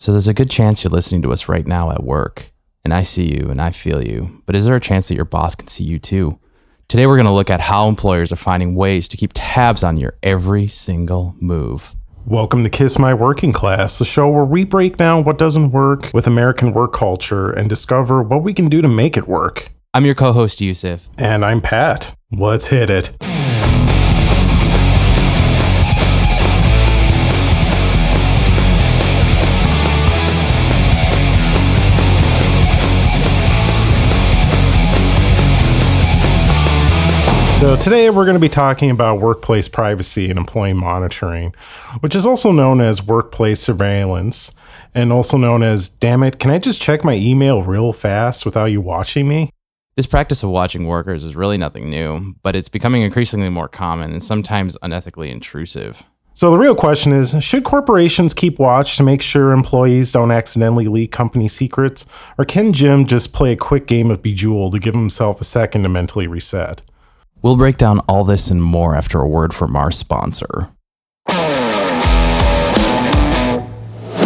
So there's a good chance you're listening to us right now at work, and I see you and I feel you. But is there a chance that your boss can see you too? Today, we're going to look at how employers are finding ways to keep tabs on your every single move. Welcome to Kiss My Working Class, the show where we break down what doesn't work with American work culture and discover what we can do to make it work. I'm your co host, Yusuf. And I'm Pat. Let's hit it. So, today we're going to be talking about workplace privacy and employee monitoring, which is also known as workplace surveillance and also known as, damn it, can I just check my email real fast without you watching me? This practice of watching workers is really nothing new, but it's becoming increasingly more common and sometimes unethically intrusive. So, the real question is should corporations keep watch to make sure employees don't accidentally leak company secrets? Or can Jim just play a quick game of Bejeweled to give himself a second to mentally reset? We'll break down all this and more after a word from our sponsor.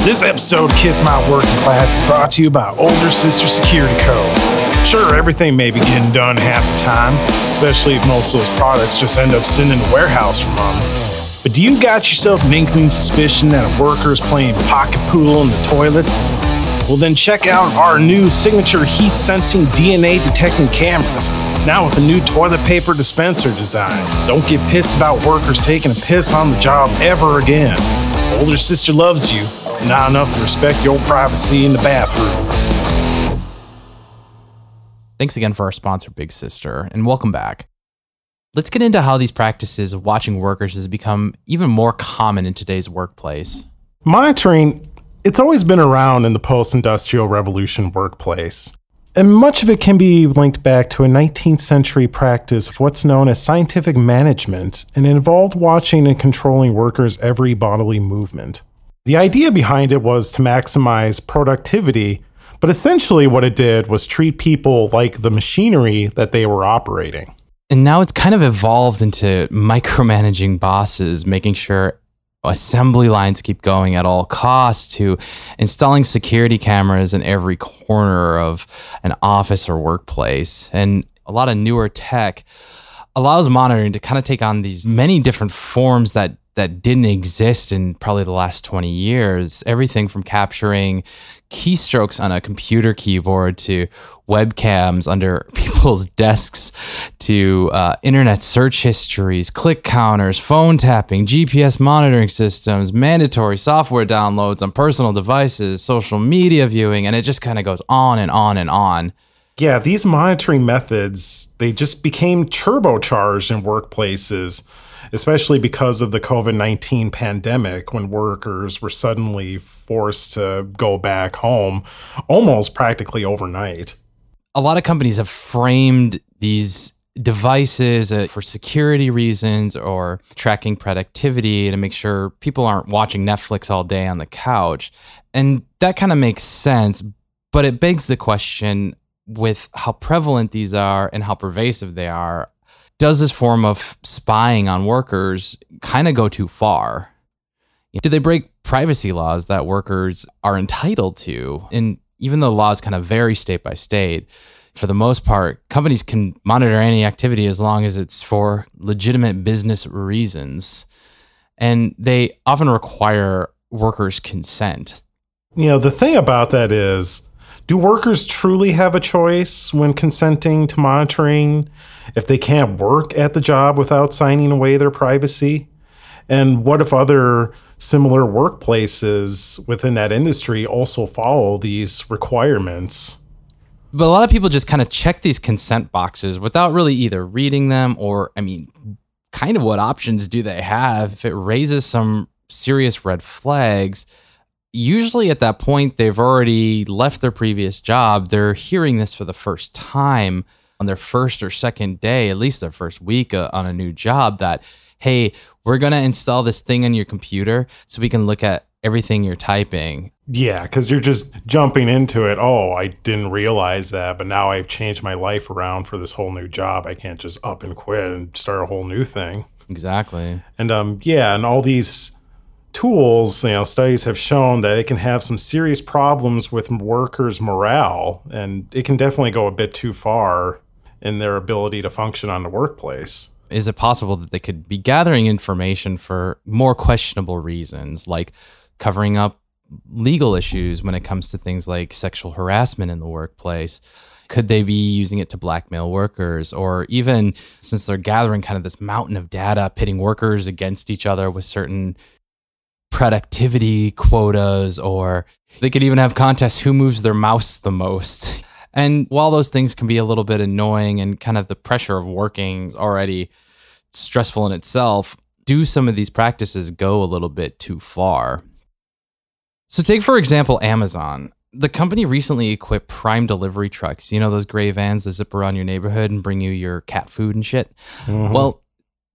This episode of Kiss My Working Class is brought to you by Older Sister Security Co. Sure, everything may be getting done half the time, especially if most of those products just end up sitting in the warehouse for months. But do you got yourself an inkling suspicion that a worker is playing pocket pool in the toilet? Well, then check out our new signature heat sensing DNA detecting cameras. Now with a new toilet paper dispenser design. Don't get pissed about workers taking a piss on the job ever again. Older sister loves you, not enough to respect your privacy in the bathroom. Thanks again for our sponsor, Big Sister, and welcome back. Let's get into how these practices of watching workers has become even more common in today's workplace. Monitoring, it's always been around in the post industrial revolution workplace. And much of it can be linked back to a 19th century practice of what's known as scientific management, and involved watching and controlling workers' every bodily movement. The idea behind it was to maximize productivity, but essentially what it did was treat people like the machinery that they were operating. And now it's kind of evolved into micromanaging bosses, making sure assembly lines keep going at all costs to installing security cameras in every corner of an office or workplace. And a lot of newer tech allows monitoring to kind of take on these many different forms that that didn't exist in probably the last 20 years. Everything from capturing keystrokes on a computer keyboard to webcams under people's desks to uh, internet search histories, click counters, phone tapping, GPS monitoring systems, mandatory software downloads on personal devices, social media viewing, and it just kind of goes on and on and on. Yeah, these monitoring methods, they just became turbocharged in workplaces especially because of the COVID 19 pandemic when workers were suddenly forced to go back home almost practically overnight. A lot of companies have framed these devices uh, for security reasons or tracking productivity to make sure people aren't watching Netflix all day on the couch. And that kind of makes sense, but it begs the question with how prevalent these are and how pervasive they are does this form of spying on workers kind of go too far? Do they break privacy laws that workers are entitled to? And even though laws kind of vary state by state, for the most part, companies can monitor any activity as long as it's for legitimate business reasons. And they often require workers' consent. You know, the thing about that is do workers truly have a choice when consenting to monitoring if they can't work at the job without signing away their privacy? And what if other similar workplaces within that industry also follow these requirements? But a lot of people just kind of check these consent boxes without really either reading them or, I mean, kind of what options do they have if it raises some serious red flags usually at that point they've already left their previous job they're hearing this for the first time on their first or second day at least their first week uh, on a new job that hey we're going to install this thing on your computer so we can look at everything you're typing. Yeah because you're just jumping into it. Oh i didn't realize that but now i've changed my life around for this whole new job. I can't just up and quit and start a whole new thing. Exactly. And um yeah and all these tools, you know, studies have shown that it can have some serious problems with workers' morale, and it can definitely go a bit too far in their ability to function on the workplace. Is it possible that they could be gathering information for more questionable reasons, like covering up legal issues when it comes to things like sexual harassment in the workplace? Could they be using it to blackmail workers? Or even since they're gathering kind of this mountain of data, pitting workers against each other with certain productivity quotas, or they could even have contests who moves their mouse the most. And while those things can be a little bit annoying and kind of the pressure of working is already stressful in itself, do some of these practices go a little bit too far? So, take for example Amazon. The company recently equipped Prime delivery trucks. You know those gray vans that zip around your neighborhood and bring you your cat food and shit? Mm-hmm. Well,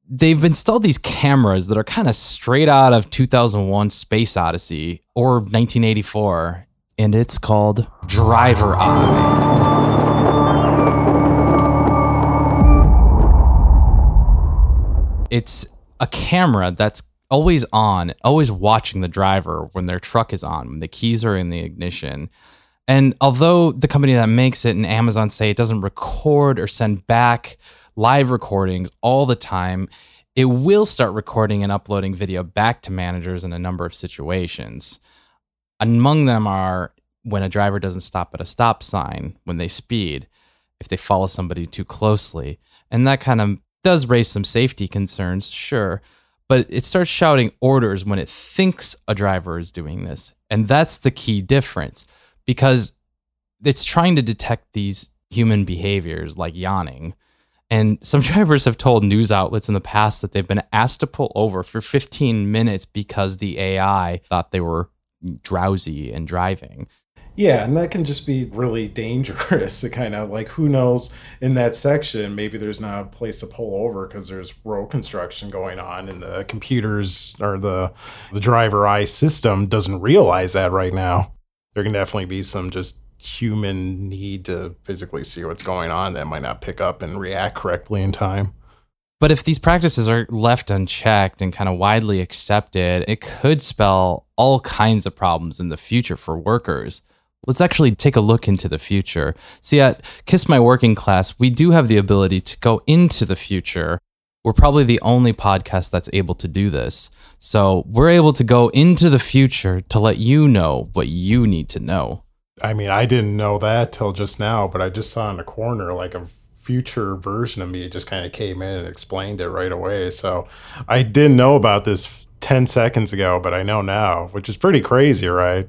they've installed these cameras that are kind of straight out of 2001 Space Odyssey or 1984, and it's called Driver Eye. It's a camera that's always on, always watching the driver when their truck is on, when the keys are in the ignition. And although the company that makes it and Amazon say it doesn't record or send back live recordings all the time, it will start recording and uploading video back to managers in a number of situations. Among them are when a driver doesn't stop at a stop sign, when they speed, if they follow somebody too closely. And that kind of does raise some safety concerns, sure. But it starts shouting orders when it thinks a driver is doing this. And that's the key difference because it's trying to detect these human behaviors like yawning. And some drivers have told news outlets in the past that they've been asked to pull over for 15 minutes because the AI thought they were drowsy and driving. Yeah, and that can just be really dangerous. To kind of like, who knows in that section, maybe there's not a place to pull over because there's road construction going on, and the computers or the the Driveri system doesn't realize that right now. There can definitely be some just human need to physically see what's going on that might not pick up and react correctly in time. But if these practices are left unchecked and kind of widely accepted, it could spell all kinds of problems in the future for workers. Let's actually take a look into the future. See, at Kiss My Working Class, we do have the ability to go into the future. We're probably the only podcast that's able to do this. So we're able to go into the future to let you know what you need to know. I mean, I didn't know that till just now, but I just saw in the corner like a future version of me just kind of came in and explained it right away. So I didn't know about this 10 seconds ago, but I know now, which is pretty crazy, right?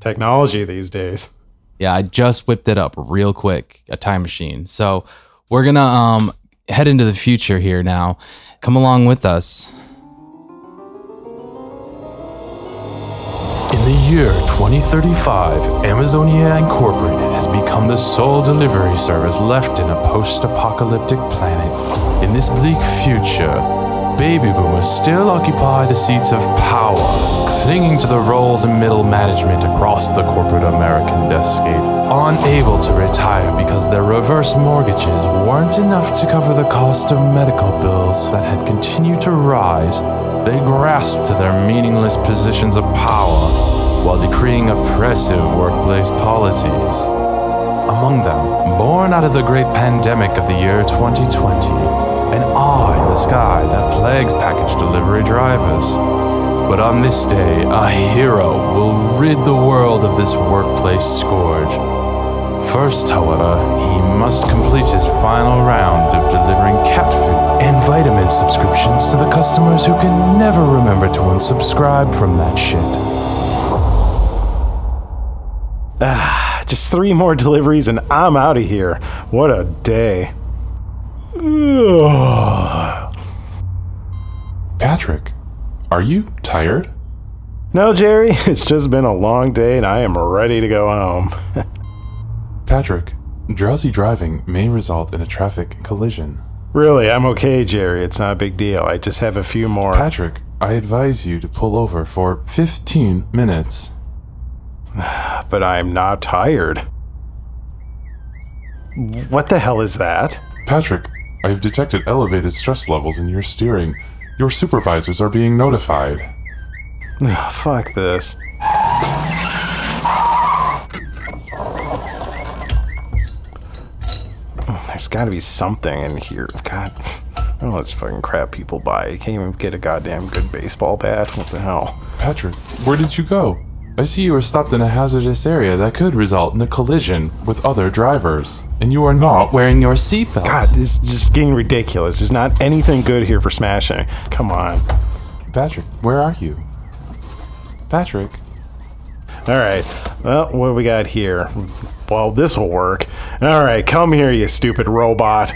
Technology these days. Yeah, I just whipped it up real quick, a time machine. So we're gonna um head into the future here now. Come along with us. In the year 2035, Amazonia Incorporated has become the sole delivery service left in a post apocalyptic planet. In this bleak future, baby boomers still occupy the seats of power, clinging to the roles in middle management across the corporate American landscape, unable to retire because their reverse mortgages weren't enough to cover the cost of medical bills that had continued to rise. They grasped to their meaningless positions of power while decreeing oppressive workplace policies. Among them, born out of the great pandemic of the year 2020, an in the sky that plagues package delivery drivers. But on this day, a hero will rid the world of this workplace scourge. First, however, he must complete his final round of delivering cat food and vitamin subscriptions to the customers who can never remember to unsubscribe from that shit. Ah, just three more deliveries and I'm out of here. What a day. Patrick, are you tired? No, Jerry, it's just been a long day and I am ready to go home. Patrick, drowsy driving may result in a traffic collision. really, I'm okay, Jerry. It's not a big deal. I just have a few more. Patrick, I advise you to pull over for 15 minutes. but I'm not tired. What the hell is that? Patrick, I have detected elevated stress levels in your steering. Your supervisors are being notified. Fuck this. Oh, There's got to be something in here. God, oh, this fucking crap people buy. You can't even get a goddamn good baseball bat. What the hell? Patrick, where did you go? I see you are stopped in a hazardous area that could result in a collision with other drivers, and you are not Wearing your seatbelt. God, this is just getting ridiculous. There's not anything good here for smashing. Come on. Patrick, where are you? Patrick, All right. Well, what do we got here? Well, this will work. All right, come here, you stupid robot.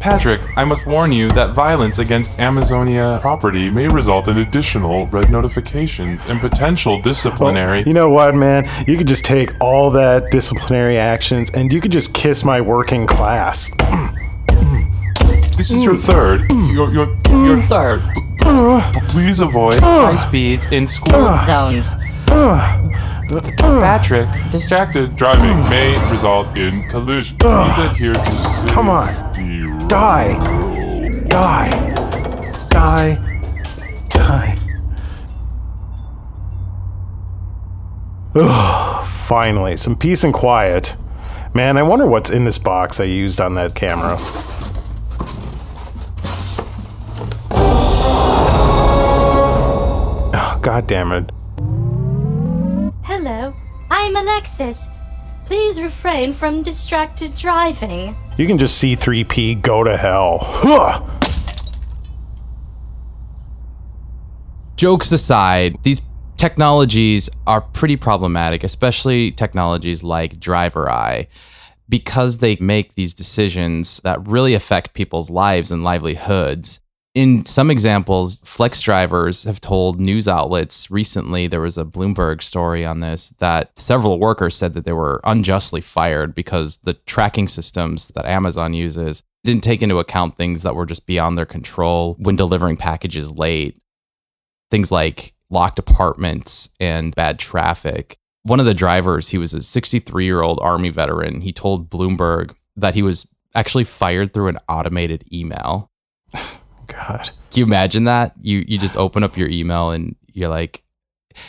Patrick, I must warn you that violence against Amazonia property may result in additional red notifications and potential disciplinary. You know what, man? You could just take all that disciplinary actions and you could just kiss my working class. This is your third. Your your your mm. Third, please avoid high speeds in school. zones. Patrick, distracted driving may result in collision. Please adhere to Come on. Die. Die. Die. Die. Ugh, finally, some peace and quiet. Man, I wonder what's in this box I used on that camera. Oh, God damn it. Hello, I'm Alexis. Please refrain from distracted driving. You can just see 3P go to hell. Huh. jokes aside, these technologies are pretty problematic, especially technologies like Driveri, because they make these decisions that really affect people's lives and livelihoods. In some examples, flex drivers have told news outlets recently, there was a Bloomberg story on this, that several workers said that they were unjustly fired because the tracking systems that Amazon uses didn't take into account things that were just beyond their control when delivering packages late things like locked apartments and bad traffic. One of the drivers, he was a 63 year old Army veteran. He told Bloomberg that he was actually fired through an automated email. God. Can you imagine that? You you just open up your email and you're like,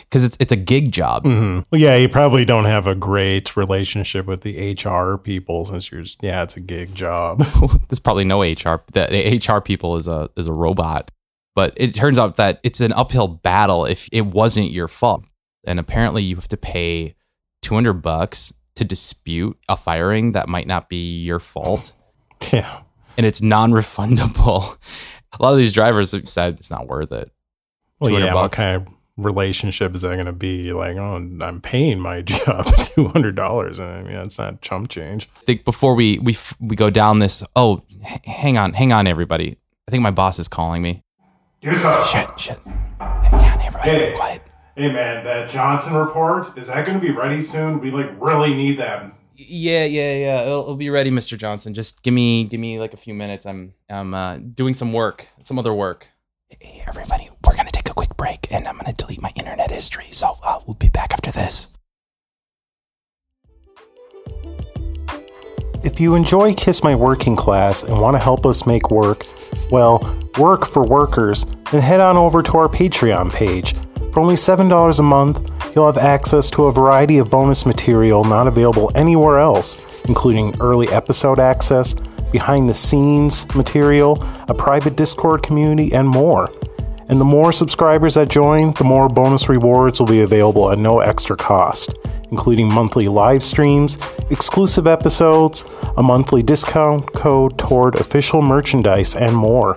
because it's it's a gig job. hmm Well, yeah, you probably don't have a great relationship with the HR people since you're, just, yeah, it's a gig job. There's probably no HR. The, HR people is a is a robot. But it turns out that it's an uphill battle if it wasn't your fault. And apparently, you have to pay 200 bucks to dispute a firing that might not be your fault, yeah. and it's non-refundable. A lot of these drivers have said it's not worth it. Well, 200 yeah, what bucks. kind of relationship is that going to be? Like, oh, I'm paying my job $200. And I mean, that's not chump change. I think before we we we go down this. Oh, h- hang on, hang on, everybody. I think my boss is calling me. Here's a, Shit, shit. Hang on, everybody. Hey. Quiet. hey man, that Johnson report, is that going to be ready soon? We like really need that. Yeah, yeah, yeah. It'll, it'll be ready, Mr. Johnson. Just give me, give me like a few minutes. I'm, I'm uh, doing some work, some other work. Hey, everybody, we're gonna take a quick break, and I'm gonna delete my internet history. So uh, we'll be back after this. If you enjoy Kiss My Working Class and want to help us make work, well, work for workers, then head on over to our Patreon page. For only $7 a month, you'll have access to a variety of bonus material not available anywhere else, including early episode access, behind the scenes material, a private Discord community, and more. And the more subscribers that join, the more bonus rewards will be available at no extra cost, including monthly live streams, exclusive episodes, a monthly discount code toward official merchandise, and more.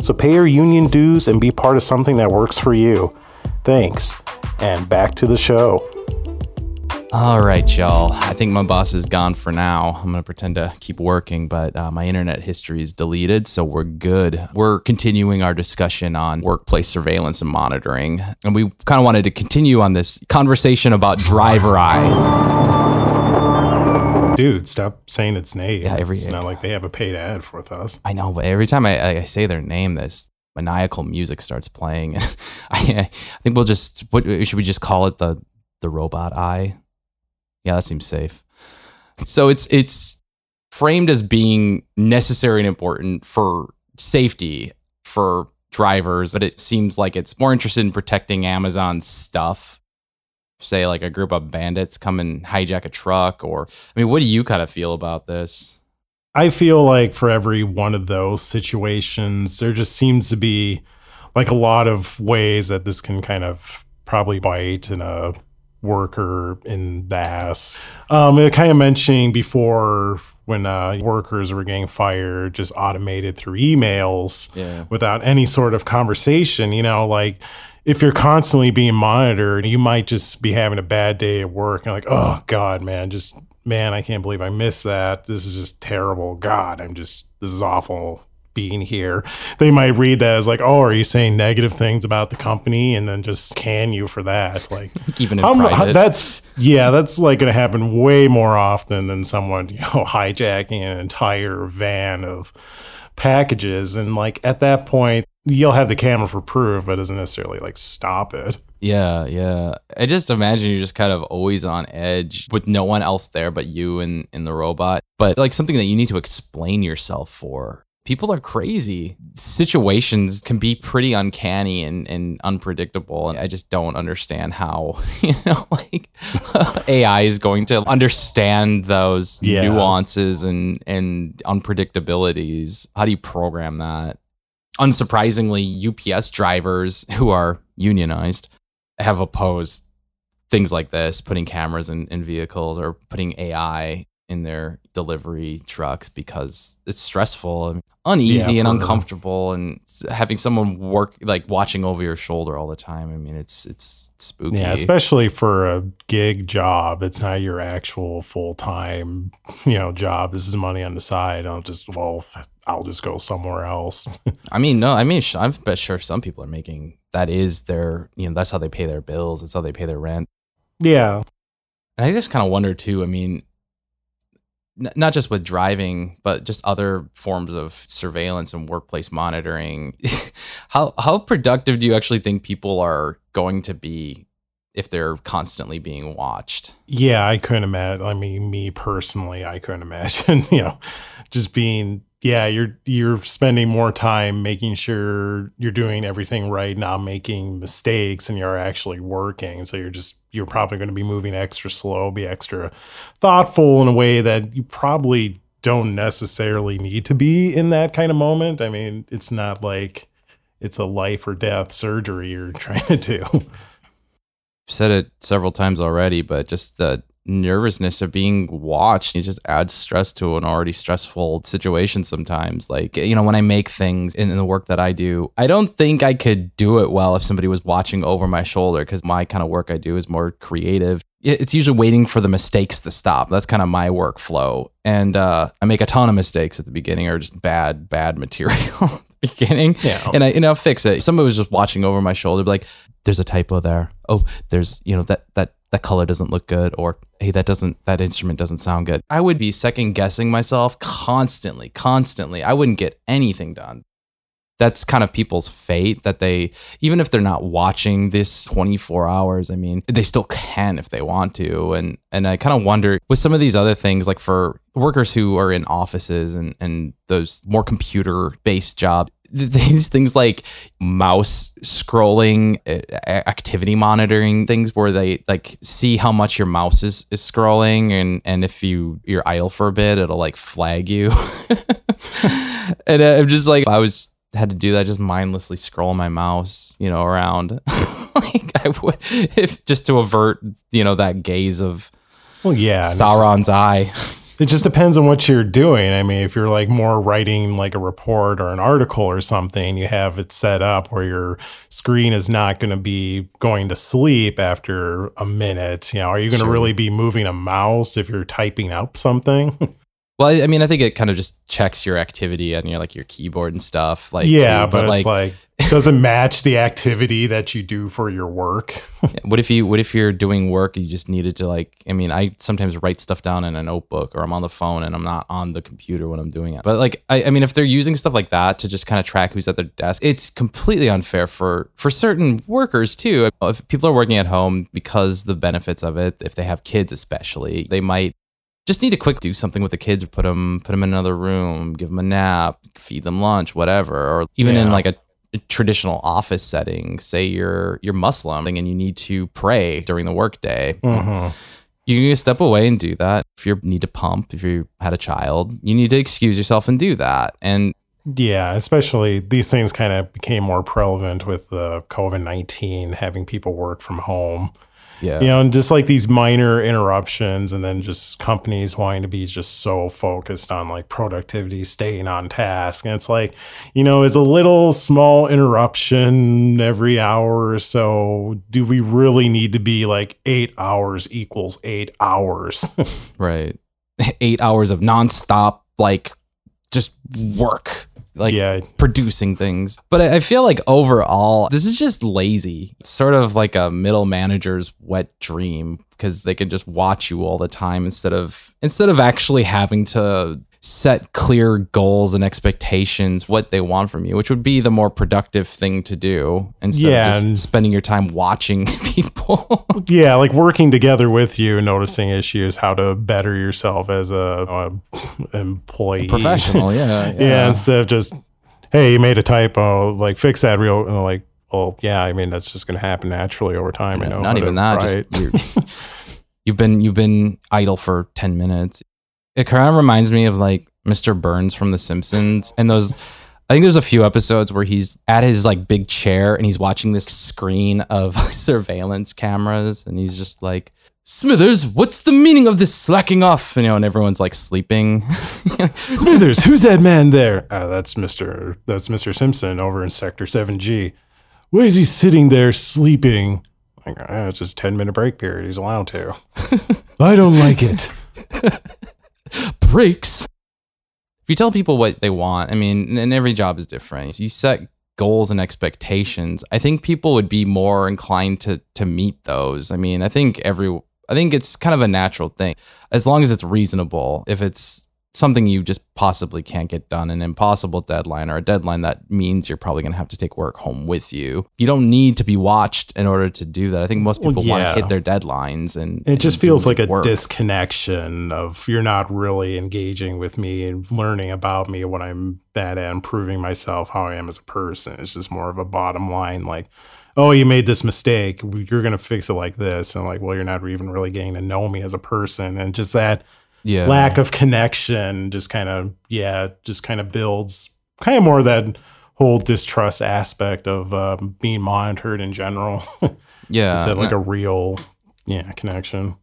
So pay your union dues and be part of something that works for you. Thanks, and back to the show. All right, y'all. I think my boss is gone for now. I'm going to pretend to keep working, but uh, my internet history is deleted, so we're good. We're continuing our discussion on workplace surveillance and monitoring. And we kind of wanted to continue on this conversation about driver eye. Dude, stop saying its name. Yeah, every- it's not like they have a paid ad with us. I know, but every time I, I- I say their name, this maniacal music starts playing. I, I think we'll just, what, should we just call it the, the robot eye? Yeah, that seems safe. So it's it's framed as being necessary and important for safety, for drivers, but it seems like it's more interested in protecting Amazon stuff. Say like a group of bandits come and hijack a truck, or I mean, what do you kind of feel about this? I feel like for every one of those situations, there just seems to be like a lot of ways that this can kind of probably bite in a worker in the ass. Um, I kind of mentioning before when uh, workers were getting fired, just automated through emails Yeah. without any sort of conversation. You know, like if you're constantly being monitored, you might just be having a bad day at work and like, oh God, man, just man, I can't believe I missed that. This is just terrible. God, I'm just this is awful being here. They might read that as like, oh, are you saying negative things about the company and then just can you for that? Like Even in how mu- private. that's yeah, that's like going to happen way more often than someone you know hijacking an entire van of packages. And like at that point, you'll have the camera for proof, but it doesn't necessarily like stop it. Yeah, yeah. I just imagine you're just kind of always on edge with no one else there but you and, and the robot. But like something that you need to explain yourself for. People are crazy. Situations can be pretty uncanny and, and unpredictable. And I just don't understand how, you know, like AI is going to understand those Yeah. nuances and, and unpredictabilities. How do you program that? Unsurprisingly, UPS drivers who are unionized have opposed things like this, putting cameras in, in vehicles or putting AI in their delivery trucks because it's stressful and uneasy Yeah, and uncomfortable and having someone work like watching over your shoulder all the time. I mean, it's it's spooky. Yeah, especially for a gig job. It's not your actual full time, you know, job. This is money on the side. I'll just well, I'll just go somewhere else. I mean, no, I mean, I'm bet sure some people are making that is their, you know, that's how they pay their bills. That's how they pay their rent. yeah. And I just kind of wonder too. I mean, n- not just with driving, but just other forms of surveillance and workplace monitoring. how how productive do you actually think people are going to be if they're constantly being watched? Yeah, I couldn't imagine. I mean, me personally, I couldn't imagine, you know, just being yeah, you're you're spending more time making sure you're doing everything right, not making mistakes, and you're actually working. So you're just you're probably going to be moving extra slow, be extra thoughtful in a way that you probably don't necessarily need to be in that kind of moment. I mean, it's not like it's a life or death surgery you're trying to do. said it several times already, but just the nervousness of being watched it just adds stress to an already stressful situation sometimes. Like you know when i make things in, in the work that i do i don't think i could do it well if somebody was watching over my shoulder because my kind of work i do is more creative. It's usually waiting for the mistakes to stop. That's kind of my workflow. And uh, i make a ton of mistakes at the beginning or just bad bad material at the beginning. Yeah. and I and I'll fix it. Somebody was just watching over my shoulder, like, "There's a typo there. Oh, there's you know that that that color doesn't look good, or hey, that doesn't that instrument doesn't sound good." I would be second guessing myself constantly, constantly. I wouldn't get anything done. That's kind of people's fate that they, even if they're not watching this 24 hours, I mean, they still can if they want to. And and I kind of wonder with some of these other things, like for workers who are in offices and and those more computer based jobs, these things like mouse scrolling, uh, activity monitoring things where they like see how much your mouse is, is scrolling and and if you you're idle for a bit, it'll like flag you. and uh, I'm just like, if I was had to do that, just mindlessly scroll my mouse, you know, around. like I would, if just to avert, you know, that gaze of Well, yeah. Sauron's eye. It just depends on what you're doing. I mean, if you're like more writing like a report or an article or something, you have it set up where your screen is not going to be going to sleep after a minute. You know, are you going to Sure. really be moving a mouse if you're typing up something? Well, I- I mean, I think it kind of just checks your activity on your like your keyboard and stuff. Like, yeah, too, but, it's like it doesn't match the activity that you do for your work. what if you what if you're doing work and you just needed to like i mean i sometimes write stuff down in a notebook or i'm on the phone and i'm not on the computer when i'm doing it but like i, I mean if they're using stuff like that to just kind of track who's at their desk it's completely unfair for for certain workers too if people are working at home because the benefits of it if they have kids especially they might just need to quick do something with the kids or put them put them in another room give them a nap feed them lunch whatever or even in like a traditional office setting, say you're you're Muslim and you need to pray during the workday, mm-hmm. you can step away and do that. If you need to pump, if you had a child, you need to excuse yourself and do that. And Yeah, especially these things kind of became more prevalent with the COVID 19, having people work from home. Yeah, You know, and just like these minor interruptions, and then just companies wanting to be just so focused on like productivity, staying on task. And it's like, you know, is a little small interruption every hour or so. Do we really need to be like eight hours equals eight hours? right. Eight hours of nonstop, like just work, like yeah. producing things. But I I feel like overall, this is just lazy. It's sort of like a middle manager's wet dream because they can just watch you all the time instead of instead of actually having to set clear goals and expectations what they want from you which would be the more productive thing to do instead Yeah, of just spending your time watching people. Yeah, like working together with you, noticing issues, how to better yourself as a, a employee, professional yeah yeah, instead of just, hey, you made a typo, like fix that real, like, well, yeah, I mean that's just gonna happen naturally over time. I know, not even that. right? Just you've been you've been idle for ten minutes. It kind of reminds me of like Mr. Burns from The Simpsons, and those. I think there's a few episodes where he's at his like big chair and he's watching this screen of surveillance cameras, and he's just like, "Smithers, what's the meaning of this slacking off?" You know, and everyone's like sleeping. Smithers, who's that man there? Uh, that's Mister. That's Mister Simpson over in Sector Seven G. Why is he sitting there sleeping? Like, uh, it's just ten minute break period. He's allowed to. I don't like it. breaks. If you tell people what they want, I mean, and every job is different. If You set goals and expectations. I think people would be more inclined to to meet those. I mean, I think every I think it's kind of a natural thing as long as it's reasonable. If it's something you just possibly can't get done, an impossible deadline or a deadline that means you're probably going to have to take work home with you. You don't need to be watched in order to do that. I think most Well, people want to hit their deadlines and It just and do feels like a work. disconnection of you're not really engaging with me and learning about me, what I'm bad at, improving myself, how I am as a person. It's just more of a bottom line, like, oh, you made this mistake. You're going to fix it like this. And like, well, you're not even really getting to know me as a person. And just that yeah. lack of connection just kind of, yeah, just kind of builds kind of more that whole distrust aspect of um, being monitored in general. yeah. Instead like a real, yeah, connection.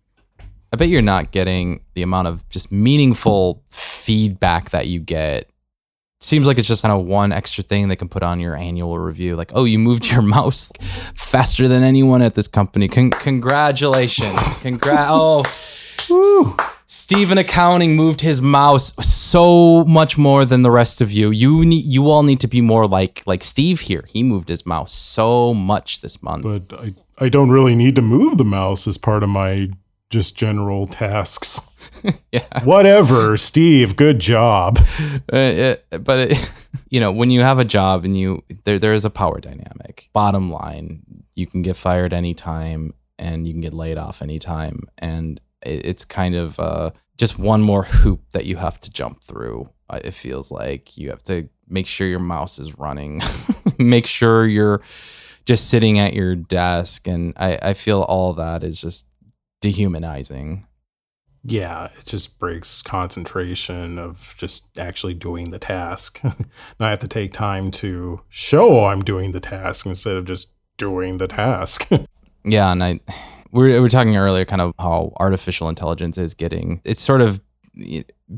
I bet you're not getting the amount of just meaningful feedback that you get. Seems like it's just kind of one extra thing they can put on your annual review. Like, oh, you moved your mouse faster than anyone at this company. Con- congratulations. Congra- oh, Steve in accounting moved his mouse so much more than the rest of you. You need, you all need to be more like like Steve here. He moved his mouse so much this month. but I, I don't really need to move the mouse as part of my just general tasks. yeah. Whatever, Steve, good job. Uh, it, but it, you know, when you have a job and you there there is a power dynamic. Bottom line, you can get fired anytime and you can get laid off anytime, and it's kind of uh, just one more hoop that you have to jump through. Uh, It feels like you have to make sure your mouse is running, make sure you're just sitting at your desk, and I, I feel all that is just dehumanizing. Yeah, it just breaks concentration of just actually doing the task. and I have to take time to show I'm doing the task instead of just doing the task. Yeah, and I we were, we were talking earlier kind of how artificial intelligence is getting it's sort of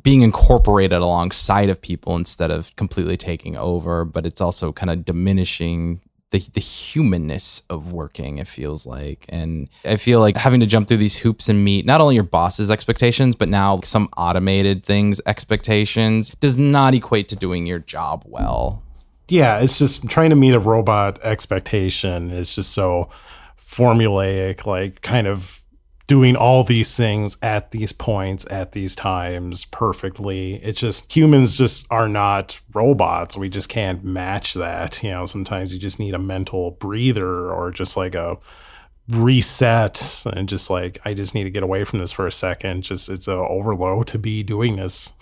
being incorporated alongside of people instead of completely taking over, but it's also kind of diminishing the, the humanness of working, it feels like. And I feel like having to jump through these hoops and meet not only your boss's expectations, but now some automated things expectations does not equate to doing your job well. yeah, it's just trying to meet a robot expectation is just so formulaic, like kind of doing all these things at these points at these times perfectly. It's just humans just are not robots. We just can't match that. You know, sometimes you just need a mental breather or just like a reset and just like I just need to get away from this for a second. Just it's a overload to be doing this.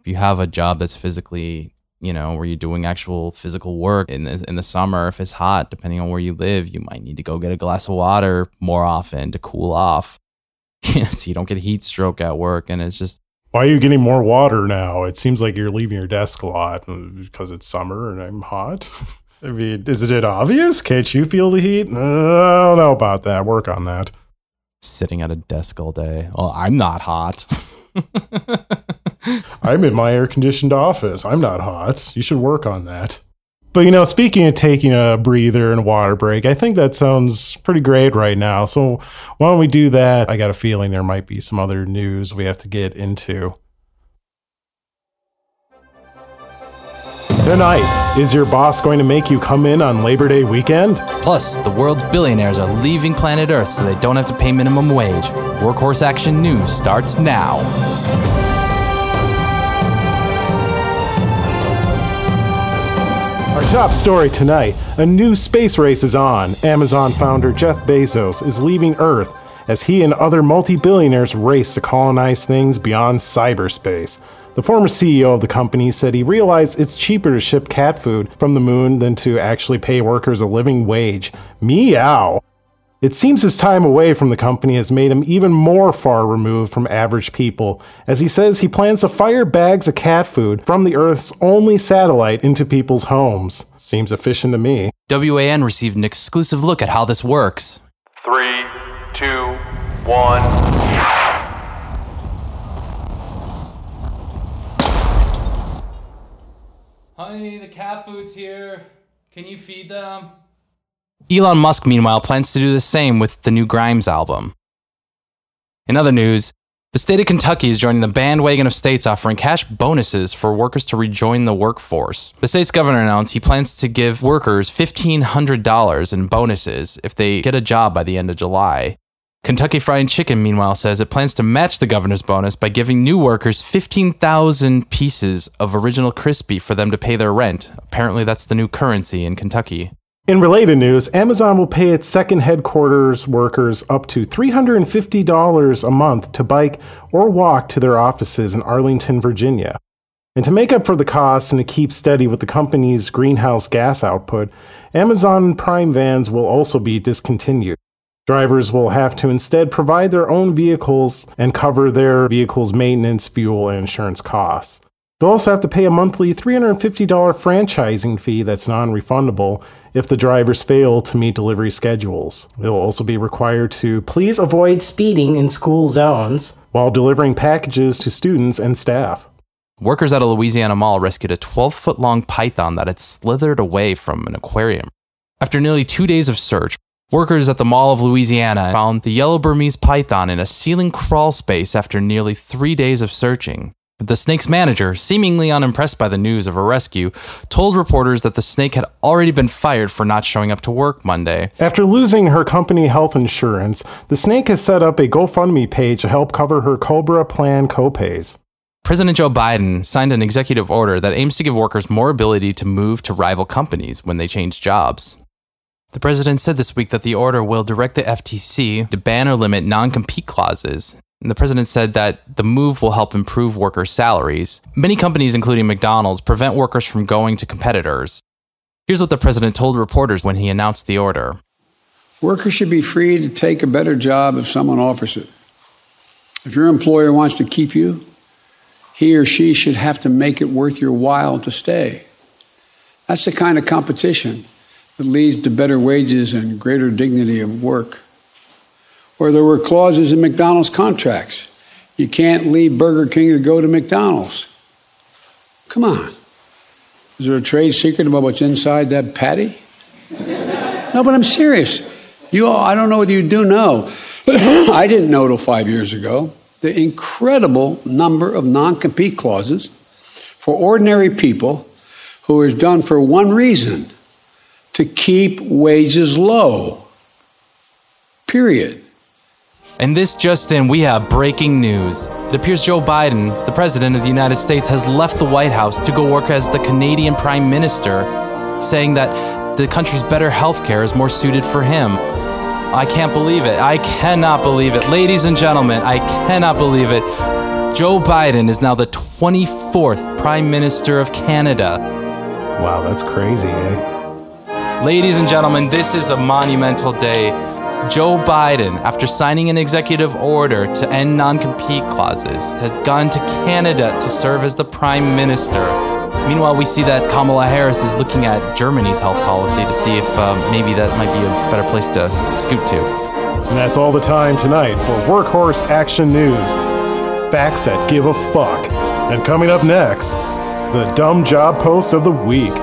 if you have a job that's physically you know, where you're doing actual physical work in the, in the summer. If it's hot, depending on where you live, you might need to go get a glass of water more often to cool off. so you don't get heat stroke at work. And it's just, Why are you getting more water now? It seems like you're leaving your desk a lot uh, because it's summer and I'm hot. I mean, is it obvious? Can't you feel the heat? Uh, I don't know about that. Work on that. sitting at a desk all day. Well, I'm not hot. I'm in my air conditioned office. I'm not hot. You should work on that. But you know, speaking of taking a breather and water break, I think that sounds pretty great right now. So why don't we do that? I got a feeling there might be some other news we have to get into. Tonight, is your boss going to make you come in on Labor Day weekend? Plus, the world's billionaires are leaving planet Earth so they don't have to pay minimum wage. Workhorse Action News starts now. Top story tonight a new space race is on. Amazon founder Jeff Bezos is leaving Earth as he and other multi billionaires race to colonize things beyond cyberspace. The former CEO of the company said he realized it's cheaper to ship cat food from the moon than to actually pay workers a living wage. Meow! It seems his time away from the company has made him even more far removed from average people, as he says he plans to fire bags of cat food from the Earth's only satellite into people's homes. Seems efficient to me. WAN received an exclusive look at how this works. Three, two, one. Honey, the cat food's here. Can you feed them? Elon Musk, meanwhile, plans to do the same with the new Grimes album. In other news, the state of Kentucky is joining the bandwagon of states offering cash bonuses for workers to rejoin the workforce. The state's governor announced he plans to give workers $1,500 in bonuses if they get a job by the end of July. Kentucky Fried Chicken, meanwhile, says it plans to match the governor's bonus by giving new workers 15,000 pieces of original crispy for them to pay their rent. Apparently, that's the new currency in Kentucky. In related news, Amazon will pay its second headquarters workers up to $350 a month to bike or walk to their offices in Arlington, Virginia. And to make up for the costs and to keep steady with the company's greenhouse gas output, Amazon Prime vans will also be discontinued. Drivers will have to instead provide their own vehicles and cover their vehicle's maintenance, fuel, and insurance costs. They'll also have to pay a monthly $350 franchising fee that's non refundable if the drivers fail to meet delivery schedules. They'll also be required to please avoid speeding in school zones while delivering packages to students and staff. Workers at a Louisiana mall rescued a 12 foot long python that had slithered away from an aquarium. After nearly two days of search, workers at the Mall of Louisiana found the yellow Burmese python in a ceiling crawl space after nearly three days of searching. The snake's manager, seemingly unimpressed by the news of a rescue, told reporters that the snake had already been fired for not showing up to work Monday. After losing her company health insurance, the snake has set up a GoFundMe page to help cover her Cobra plan copays. President Joe Biden signed an executive order that aims to give workers more ability to move to rival companies when they change jobs. The president said this week that the order will direct the FTC to ban or limit non compete clauses. And the president said that the move will help improve workers' salaries. Many companies, including McDonald's, prevent workers from going to competitors. Here's what the president told reporters when he announced the order Workers should be free to take a better job if someone offers it. If your employer wants to keep you, he or she should have to make it worth your while to stay. That's the kind of competition that leads to better wages and greater dignity of work. Or there were clauses in McDonald's contracts. You can't leave Burger King to go to McDonald's. Come on. Is there a trade secret about what's inside that patty? no, but I'm serious. You all, I don't know whether you do know. I didn't know till five years ago the incredible number of non compete clauses for ordinary people who is done for one reason to keep wages low. Period. And this just in, we have breaking news. It appears Joe Biden, the President of the United States, has left the White House to go work as the Canadian Prime Minister, saying that the country's better health care is more suited for him. I can't believe it. I cannot believe it. Ladies and gentlemen, I cannot believe it. Joe Biden is now the 24th Prime Minister of Canada. Wow, that's crazy, eh? Ladies and gentlemen, this is a monumental day. Joe Biden, after signing an executive order to end non compete clauses, has gone to Canada to serve as the Prime Minister. Meanwhile, we see that Kamala Harris is looking at Germany's health policy to see if um, maybe that might be a better place to scoot to. And that's all the time tonight for Workhorse Action News. Facts that give a fuck. And coming up next, the dumb job post of the week.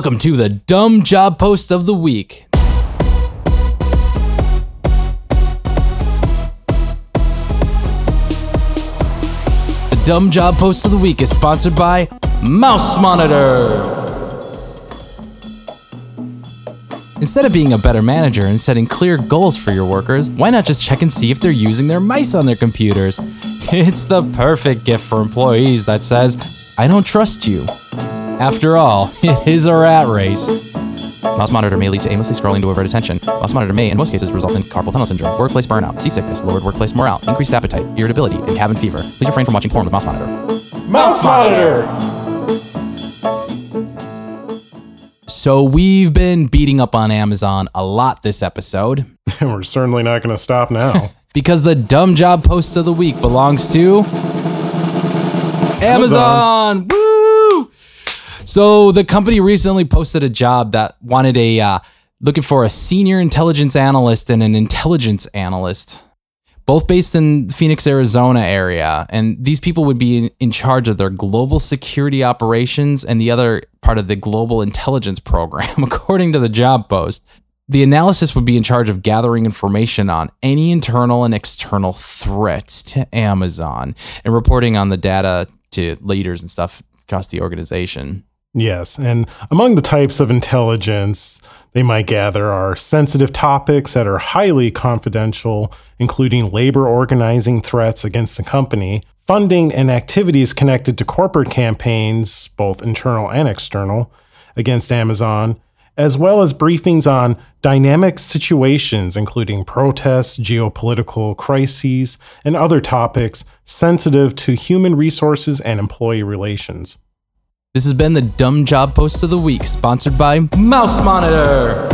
Welcome to the Dumb Job Post of the Week. The Dumb Job Post of the Week is sponsored by Mouse Monitor. Instead of being a better manager and setting clear goals for your workers, why not just check and see if they're using their mice on their computers? It's the perfect gift for employees that says, I don't trust you. After all, it is a rat race. Mouse monitor may lead to aimlessly scrolling to avert attention. Mouse monitor may, in most cases, result in carpal tunnel syndrome, workplace burnout, seasickness, lowered workplace morale, increased appetite, irritability, and cabin fever. Please refrain from watching porn with mouse monitor. Mouse Monitor! So we've been beating up on Amazon a lot this episode And we're certainly not going to stop now. because the dumb job post of the week belongs to Amazon. Woo! So the company recently posted a job that wanted a uh, looking for a senior intelligence analyst and an intelligence analyst, both based in Phoenix, Arizona area. And these people would be in, in charge of their global security operations and the other part of the global intelligence program, according to the job post. The analysis would be in charge of gathering information on any internal and external threats to Amazon and reporting on the data to leaders and stuff across the organization. Yes, and among the types of intelligence they might gather are sensitive topics that are highly confidential, including labor organizing threats against the company, funding and activities connected to corporate campaigns, both internal and external, against Amazon, as well as briefings on dynamic situations, including protests, geopolitical crises, and other topics sensitive to human resources and employee relations. This has been the Dumb Job Post of the Week, sponsored by Mouse Monitor.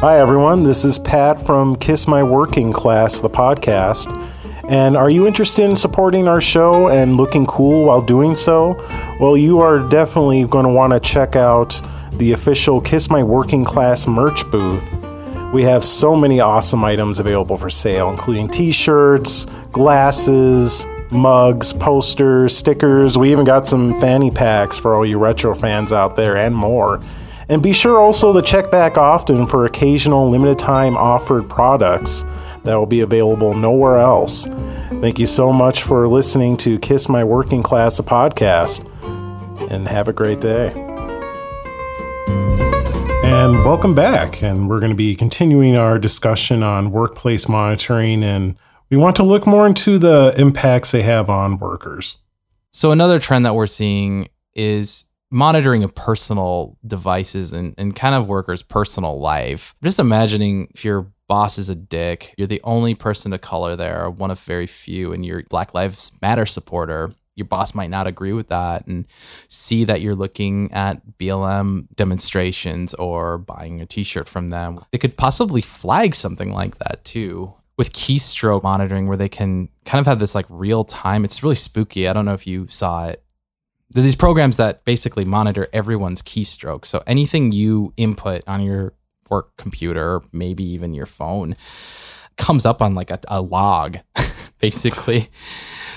Hi, everyone. This is Pat from Kiss My Working Class, the podcast. And are you interested in supporting our show and looking cool while doing so? Well, you are definitely going to want to check out the official Kiss My Working Class merch booth. We have so many awesome items available for sale, including t shirts, glasses, mugs, posters, stickers. We even got some fanny packs for all you retro fans out there and more. And be sure also to check back often for occasional limited time offered products that will be available nowhere else. Thank you so much for listening to Kiss My Working Class, a podcast, and have a great day. And welcome back. And we're going to be continuing our discussion on workplace monitoring, and we want to look more into the impacts they have on workers. So, another trend that we're seeing is monitoring of personal devices and, and kind of workers' personal life. Just imagining if your boss is a dick, you're the only person of color there, one of very few, and you're Black Lives Matter supporter. Your boss might not agree with that and see that you're looking at BLM demonstrations or buying a t shirt from them. It could possibly flag something like that too with keystroke monitoring where they can kind of have this like real time. It's really spooky. I don't know if you saw it There's these programs that basically monitor everyone's keystroke. So anything you input on your work computer, maybe even your phone, comes up on like a, a log, basically.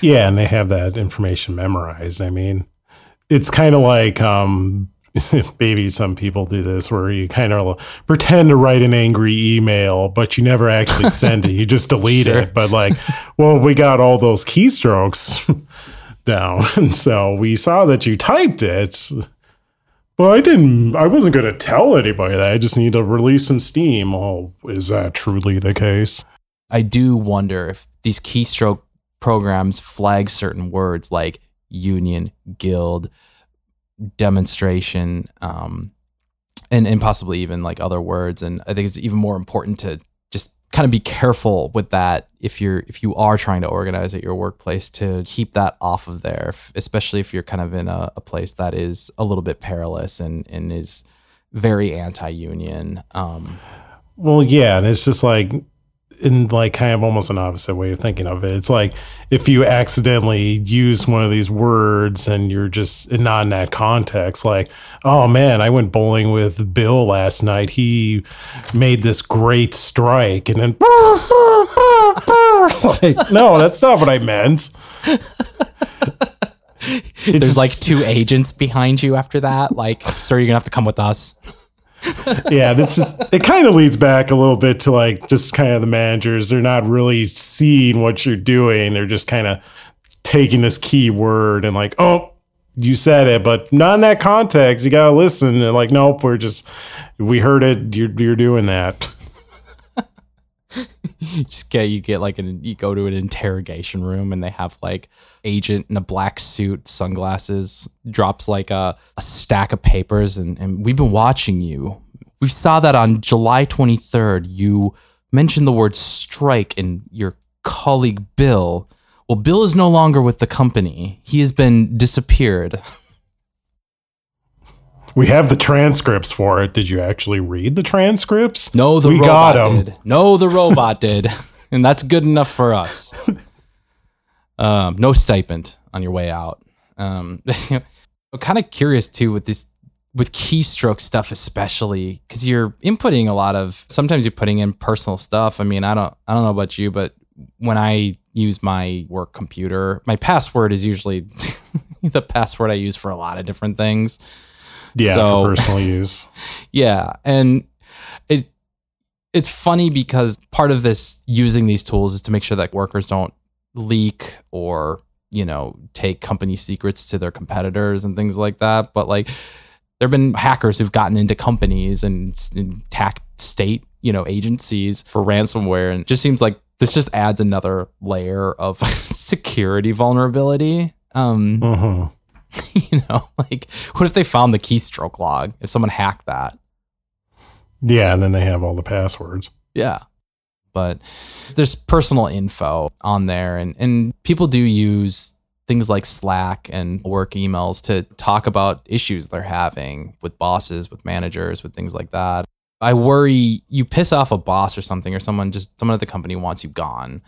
Yeah, and they have that information memorized. I mean, it's kind of like um maybe some people do this where you kind of pretend to write an angry email, but you never actually send it. You just delete Sure. it. But like, well, we got all those keystrokes down. And so we saw that you typed it. Well, I didn't I wasn't gonna tell anybody that. I just need to release some steam. Oh, is that truly the case? I do wonder if these keystroke programs flag certain words like union, guild, demonstration, um, and and possibly even like other words. And I think it's even more important to just kind of be careful with that if you're if you are trying to organize at your workplace to keep that off of there, especially if you're kind of in a, a place that is a little bit perilous and and is very anti-union. Um, Well, yeah, and it's just like in like kind of almost an opposite way of thinking of it. It's like if you accidentally use one of these words and you're just not in that context, like, oh man, I went bowling with Bill last night. He made this great strike, and then like, no, that's not what I meant. There's just- like two agents behind you after that. Like, sir, you're gonna have to come with us. yeah, it's just it kind of leads back a little bit to like just kind of the managers. They're not really seeing what you're doing. They're just kind of taking this key word and like, oh, you said it, but not in that context. You gotta listen. And like, nope, we're just we heard it. You're you're doing that. just get you get like an you go to an interrogation room and they have like agent in a black suit sunglasses drops like a, a stack of papers and, and we've been watching you. We saw that on july 23rd you mentioned the word strike and your colleague bill. Well bill is no longer with the company. He has been disappeared We have the transcripts for it. Did you actually read the transcripts? no the we robot got did no the robot did and that's good enough for us um, no stipend on your way out. Um, I'm kind of curious too with this with keystroke stuff, especially because you're inputting a lot of. Sometimes you're putting in personal stuff. I mean, I don't, I don't know about you, but when I use my work computer, my password is usually the password I use for a lot of different things. Yeah, So- for personal use. Yeah, and it it's funny because part of this using these tools is to make sure that workers don't leak or you know take company secrets to their competitors and things like that. But like there have been hackers who've gotten into companies and, and attacked state you know agencies for ransomware, and it just seems like this just adds another layer of security vulnerability. Um, hmm you know, like what if they found the keystroke log? If someone hacked that, Yeah, and then they have all the passwords. yeah. But there's personal info on there, and and people do use things like Slack and work emails to talk about issues they're having with bosses, with managers, with things like that. I worry you piss off a boss or something, or someone just someone at the company wants you gone.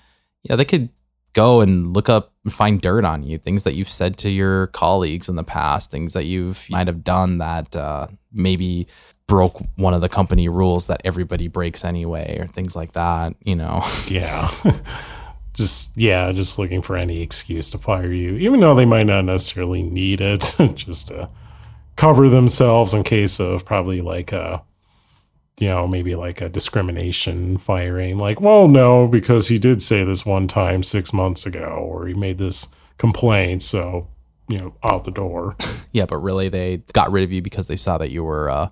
Yeah, they could go and look up and find dirt on you, things that you've said to your colleagues in the past, things that you've might have done that uh, maybe broke one of the company rules that everybody breaks anyway, or things like that. You know, Yeah. just yeah, just looking for any excuse to fire you, even though they might not necessarily need it, just to cover themselves in case of probably like a you know, maybe like a discrimination firing. Like, well, no, because he did say this one time six months ago, or he made this complaint, so you know, out the door. yeah, but really they got rid of you because they saw that you were uh,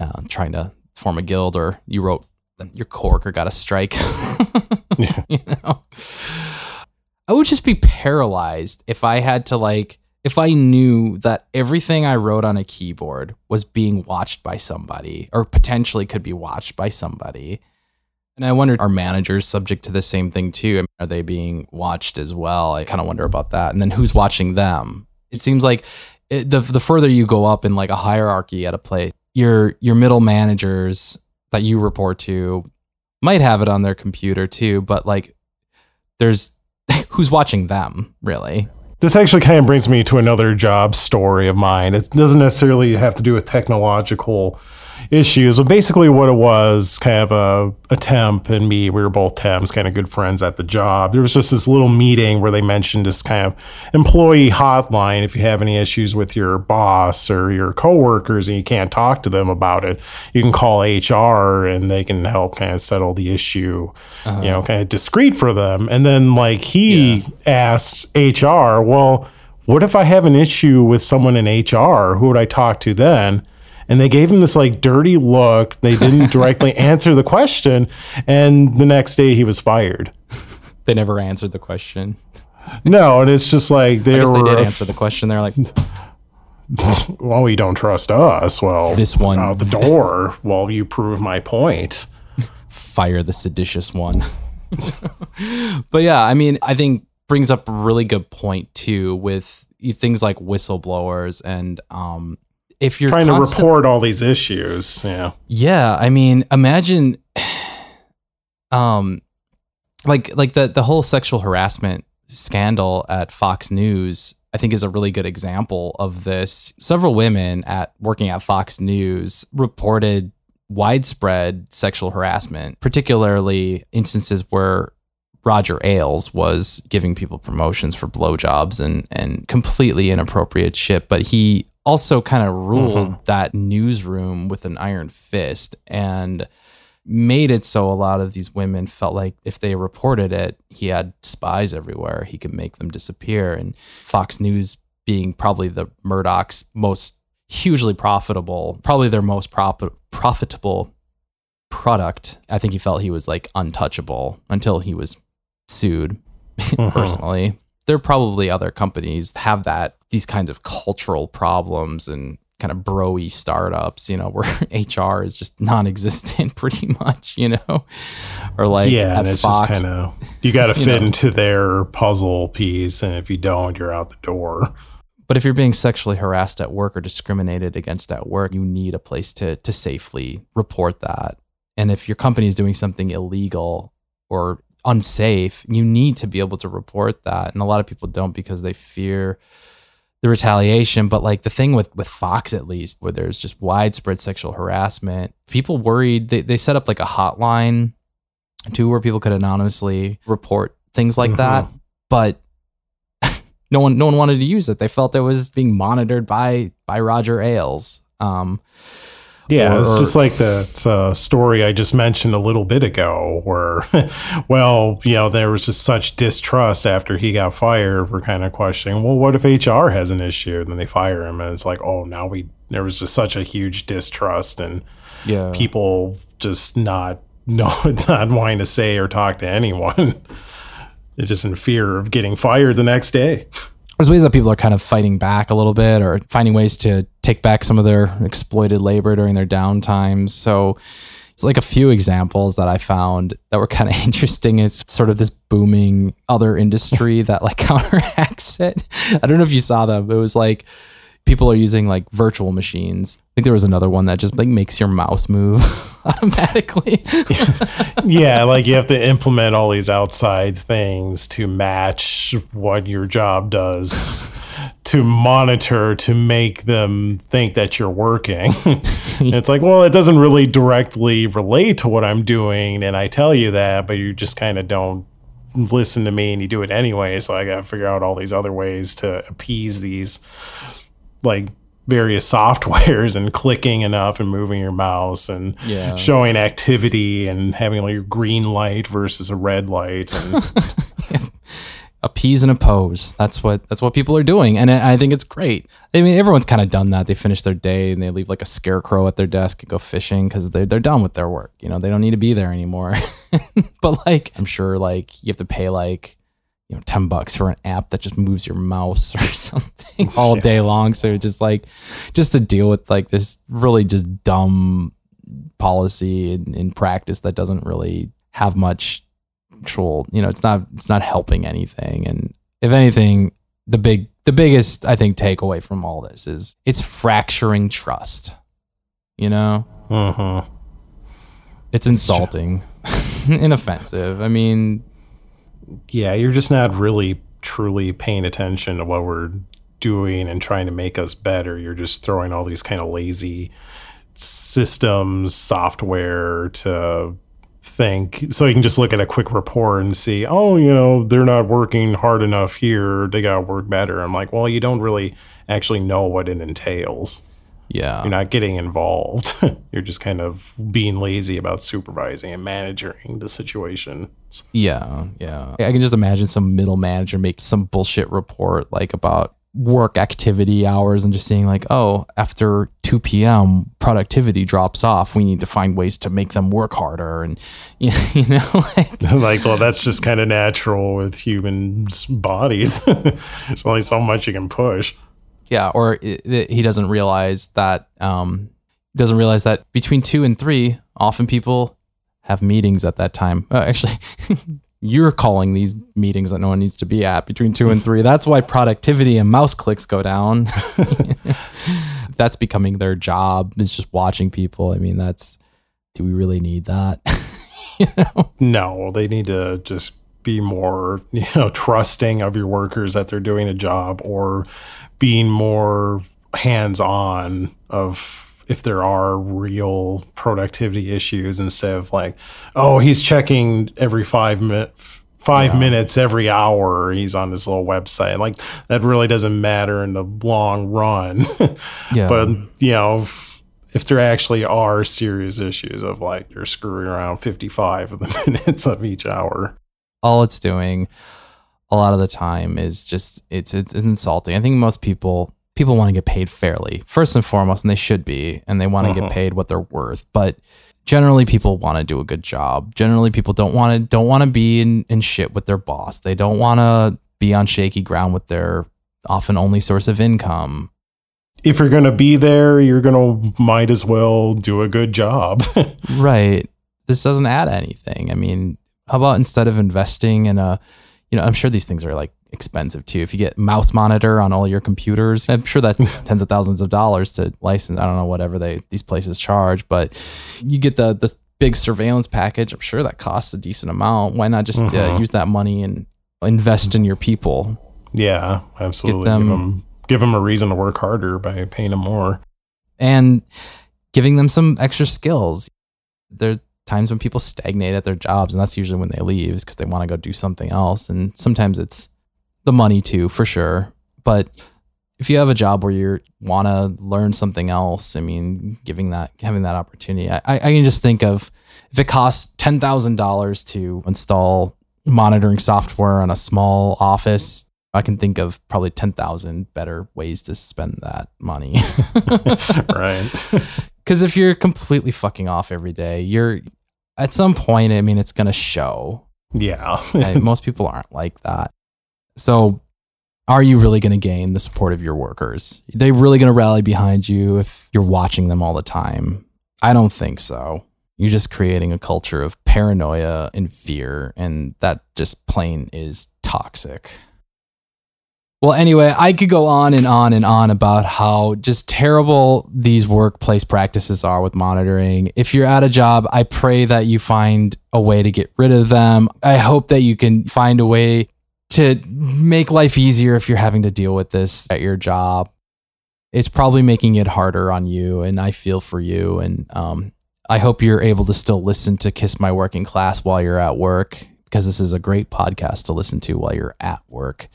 uh, trying to form a guild, or you wrote your coworker got a strike. you know, I would just be paralyzed if I had to like if I knew that everything I wrote on a keyboard was being watched by somebody or potentially could be watched by somebody. And I wonder, are managers subject to the same thing too? Are they being watched as well? I kind of wonder about that. And then who's watching them? It seems like it, the the further you go up in like a hierarchy at a place, your your middle managers that you report to might have it on their computer too, but like there's who's watching them really? This actually kind of brings me to another job story of mine. It doesn't necessarily have to do with technological issues, but basically what it was kind of a, a temp and me, we were both temps, kind of good friends at the job. There was just this little meeting where they mentioned this kind of employee hotline. If you have any issues with your boss or your coworkers and you can't talk to them about it, you can call HR and they can help kind of settle the issue, you uh-huh. know, kind of discreet for them. And then like he asks HR, well, what if I have an issue with someone in HR? Who would I talk to then? And they gave him this like dirty look. They didn't directly answer the question. And the next day he was fired. They never answered the question. No, and it's just like they were they did answer the question. They're like, well, you don't trust us. Well, This one- out the door. well, you prove my point. fire the seditious one. but yeah, I mean, I think brings up a really good point too with things like whistleblowers and um if you're Trying to report all these issues. Yeah. Yeah, I mean, imagine um like like the the whole sexual harassment scandal at Fox News I think is a really good example of this. Several women at working at Fox News reported widespread sexual harassment, particularly instances where Roger Ailes was giving people promotions for blowjobs and and completely inappropriate shit. But he also kind of ruled mm-hmm. that newsroom with an iron fist and made it so a lot of these women felt like if they reported it, he had spies everywhere. He could make them disappear. And Fox News being probably the Murdoch's most hugely profitable, probably their most profit, profitable product. I think he felt he was like untouchable until he was sued mm-hmm. personally. There are probably other companies have that these kinds of cultural problems and kind of broy startups, you know, where HR is just non-existent pretty much, you know, or like yeah, and it's Fox. just kind of you got to fit know. into their puzzle piece, and if you don't, you're out the door. But if you're being sexually harassed at work or discriminated against at work, you need a place to to safely report that. And if your company is doing something illegal or unsafe, you need to be able to report that. And a lot of people don't because they fear the retaliation. But like the thing with with Fox at least, where there's just widespread sexual harassment, people worried they, they set up like a hotline too where people could anonymously report things like that. But no one no one wanted to use it. They felt it was being monitored by by Roger Ailes. Um, Yeah, Or- it's just like the uh, story I just mentioned a little bit ago, where, well, you know, there was just such distrust after he got fired. We're kind of questioning, well, what if HR has an issue? And then they fire him, and it's like, oh, now we there was just such a huge distrust and yeah, people just not no not wanting to say or talk to anyone. They're just in fear of getting fired the next day. There's ways that people are kind of fighting back a little bit or finding ways to take back some of their exploited labor during their downtimes. So it's like a few examples that I found that were kind of interesting. It's sort of this booming other industry that like counteracts it. I don't know if you saw them. It was like people are using like virtual machines. I think there was another one that just like makes your mouse move automatically. yeah, like you have to implement all these outside things to match what your job does to monitor to make them think that you're working. it's like, well, it doesn't really directly relate to what I'm doing and I tell you that, but you just kind of don't listen to me and you do it anyway, so I got to figure out all these other ways to appease these like various softwares and clicking enough and moving your mouse and Yeah. showing activity and having like your green light versus a red light and appease and oppose. That's what that's what people are doing, and I I think it's great. I mean, everyone's kind of done that. They finish their day and they leave like a scarecrow at their desk and go fishing because they're they're done with their work. You know, they don't need to be there anymore. but like, I'm sure like you have to pay like you know ten bucks for an app that just moves your mouse or something all day long. So just like just to deal with like this really just dumb policy in, in practice that doesn't really have much actual you know it's not it's not helping anything. And if anything the big the biggest i think takeaway from all this is it's fracturing trust you know? Mhm. it's insulting and offensive. I mean yeah, you're just not really truly paying attention to what we're doing and trying to make us better. You're just throwing all these kind of lazy systems, software to think so you can just look at a quick report and see, oh, you know, they're not working hard enough here. They got to work better. I'm like, well, you don't really actually know what it entails. Yeah You're not getting involved. You're just kind of being lazy about supervising and managing the situation. Yeah, yeah. I can just imagine some middle manager make some bullshit report like about work activity hours and just seeing like, oh, after 2 p.m. productivity drops off. We need to find ways to make them work harder. And, you know, like, like, well, that's just kind of natural with humans' bodies. There's only so much you can push. Yeah, or it, it- he doesn't realize that, um, doesn't realize that between two and three, often people have meetings at that time. Uh, actually, you're calling these meetings that no one needs to be at between two and three. That's why productivity and mouse clicks go down. that's becoming their job is just watching people. I mean, that's do we really need that? you know? No, they need to just be more, you know, trusting of your workers that they're doing a job or being more hands-on of if there are real productivity issues instead of like, oh, he's checking every 5 minutes 5 minutes every hour he's on this little website. Like that really doesn't matter in the long run. Yeah. but you know, if there actually are serious issues of like you're screwing around 55 of the minutes of each hour. All it's doing a lot of the time is just it's it's, it's insulting. I think most people people want to get paid fairly first and foremost, and they should be, and they want to get uh-huh. paid what they're worth. But generally, people want to do a good job. Generally, people don't want to don't want to be in, in shit with their boss. They don't want to be on shaky ground with their often only source of income. If you're going to be there, you're going to might as well do a good job. Right. This doesn't add anything. I mean, how about instead of investing in a, you know, I'm sure these things are like expensive too. If you get mouse monitor on all your computers, I'm sure that's tens of thousands of dollars to license. I don't know whatever they these places charge, but you get the this big surveillance package. I'm sure that costs a decent amount. Why not just uh, use that money and invest in your people? yeah, absolutely. them- give, them, give them a reason to work harder by paying them more. and giving them some extra skills. There times when people stagnate at their jobs, and that's usually when they leave is because they want to go do something else. And sometimes it's the money too, for sure. But if you have a job where you want to learn something else, I mean, giving that having that opportunity, I, I can just think of if it costs ten thousand dollars to install monitoring software on a small office. I can think of probably 10,000 better ways to spend that money. right. Because if you're completely fucking off every day, you're at some point, I mean, it's going to show. yeah. Right? Most people aren't like that. So, are you really going to gain the support of your workers? Are they really going to rally behind you if you're watching them all the time? I don't think so. You're just creating a culture of paranoia and fear, and that just plain is toxic. Well, anyway, I could go on and on and on about how just terrible these workplace practices are with monitoring. If you're at a job, I pray that you find a way to get rid of them. I hope that you can find a way to make life easier if you're having to deal with this at your job. It's probably making it harder on you, and I feel for you. And um, I hope you're able to still listen to Kiss My Working Class while you're at work because this is a great podcast to listen to while you're at work.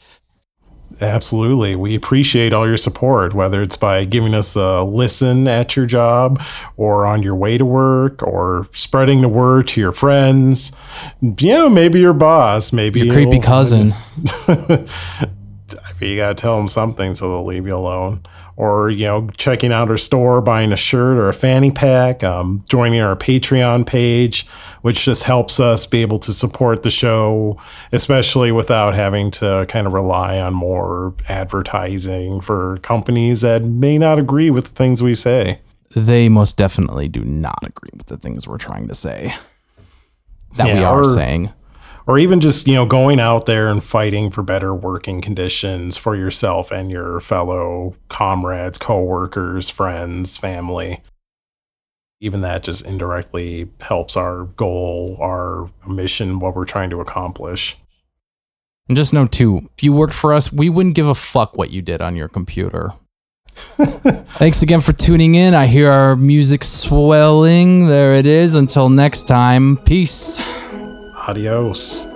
Absolutely. We appreciate all your support, whether it's by giving us a listen at your job or on your way to work or spreading the word to your friends. Yeah, maybe your boss, maybe Your creepy cousin. you gotta tell them something so they'll leave you alone. Or you know, checking out our store, buying a shirt or a fanny pack, um, joining our Patreon page, which just helps us be able to support the show, especially without having to kind of rely on more advertising for companies that may not agree with the things we say. They most definitely do not agree with the things we're trying to say. That we are or- saying. Or even just you know going out there and fighting for better working conditions for yourself and your fellow comrades coworkers friends family even that just indirectly helps our goal our mission what we're trying to accomplish And just know too, if you worked for us, we wouldn't give a fuck what you did on your computer. Thanks again for tuning in. I hear our music swelling. There it is. Until next time, peace. Adios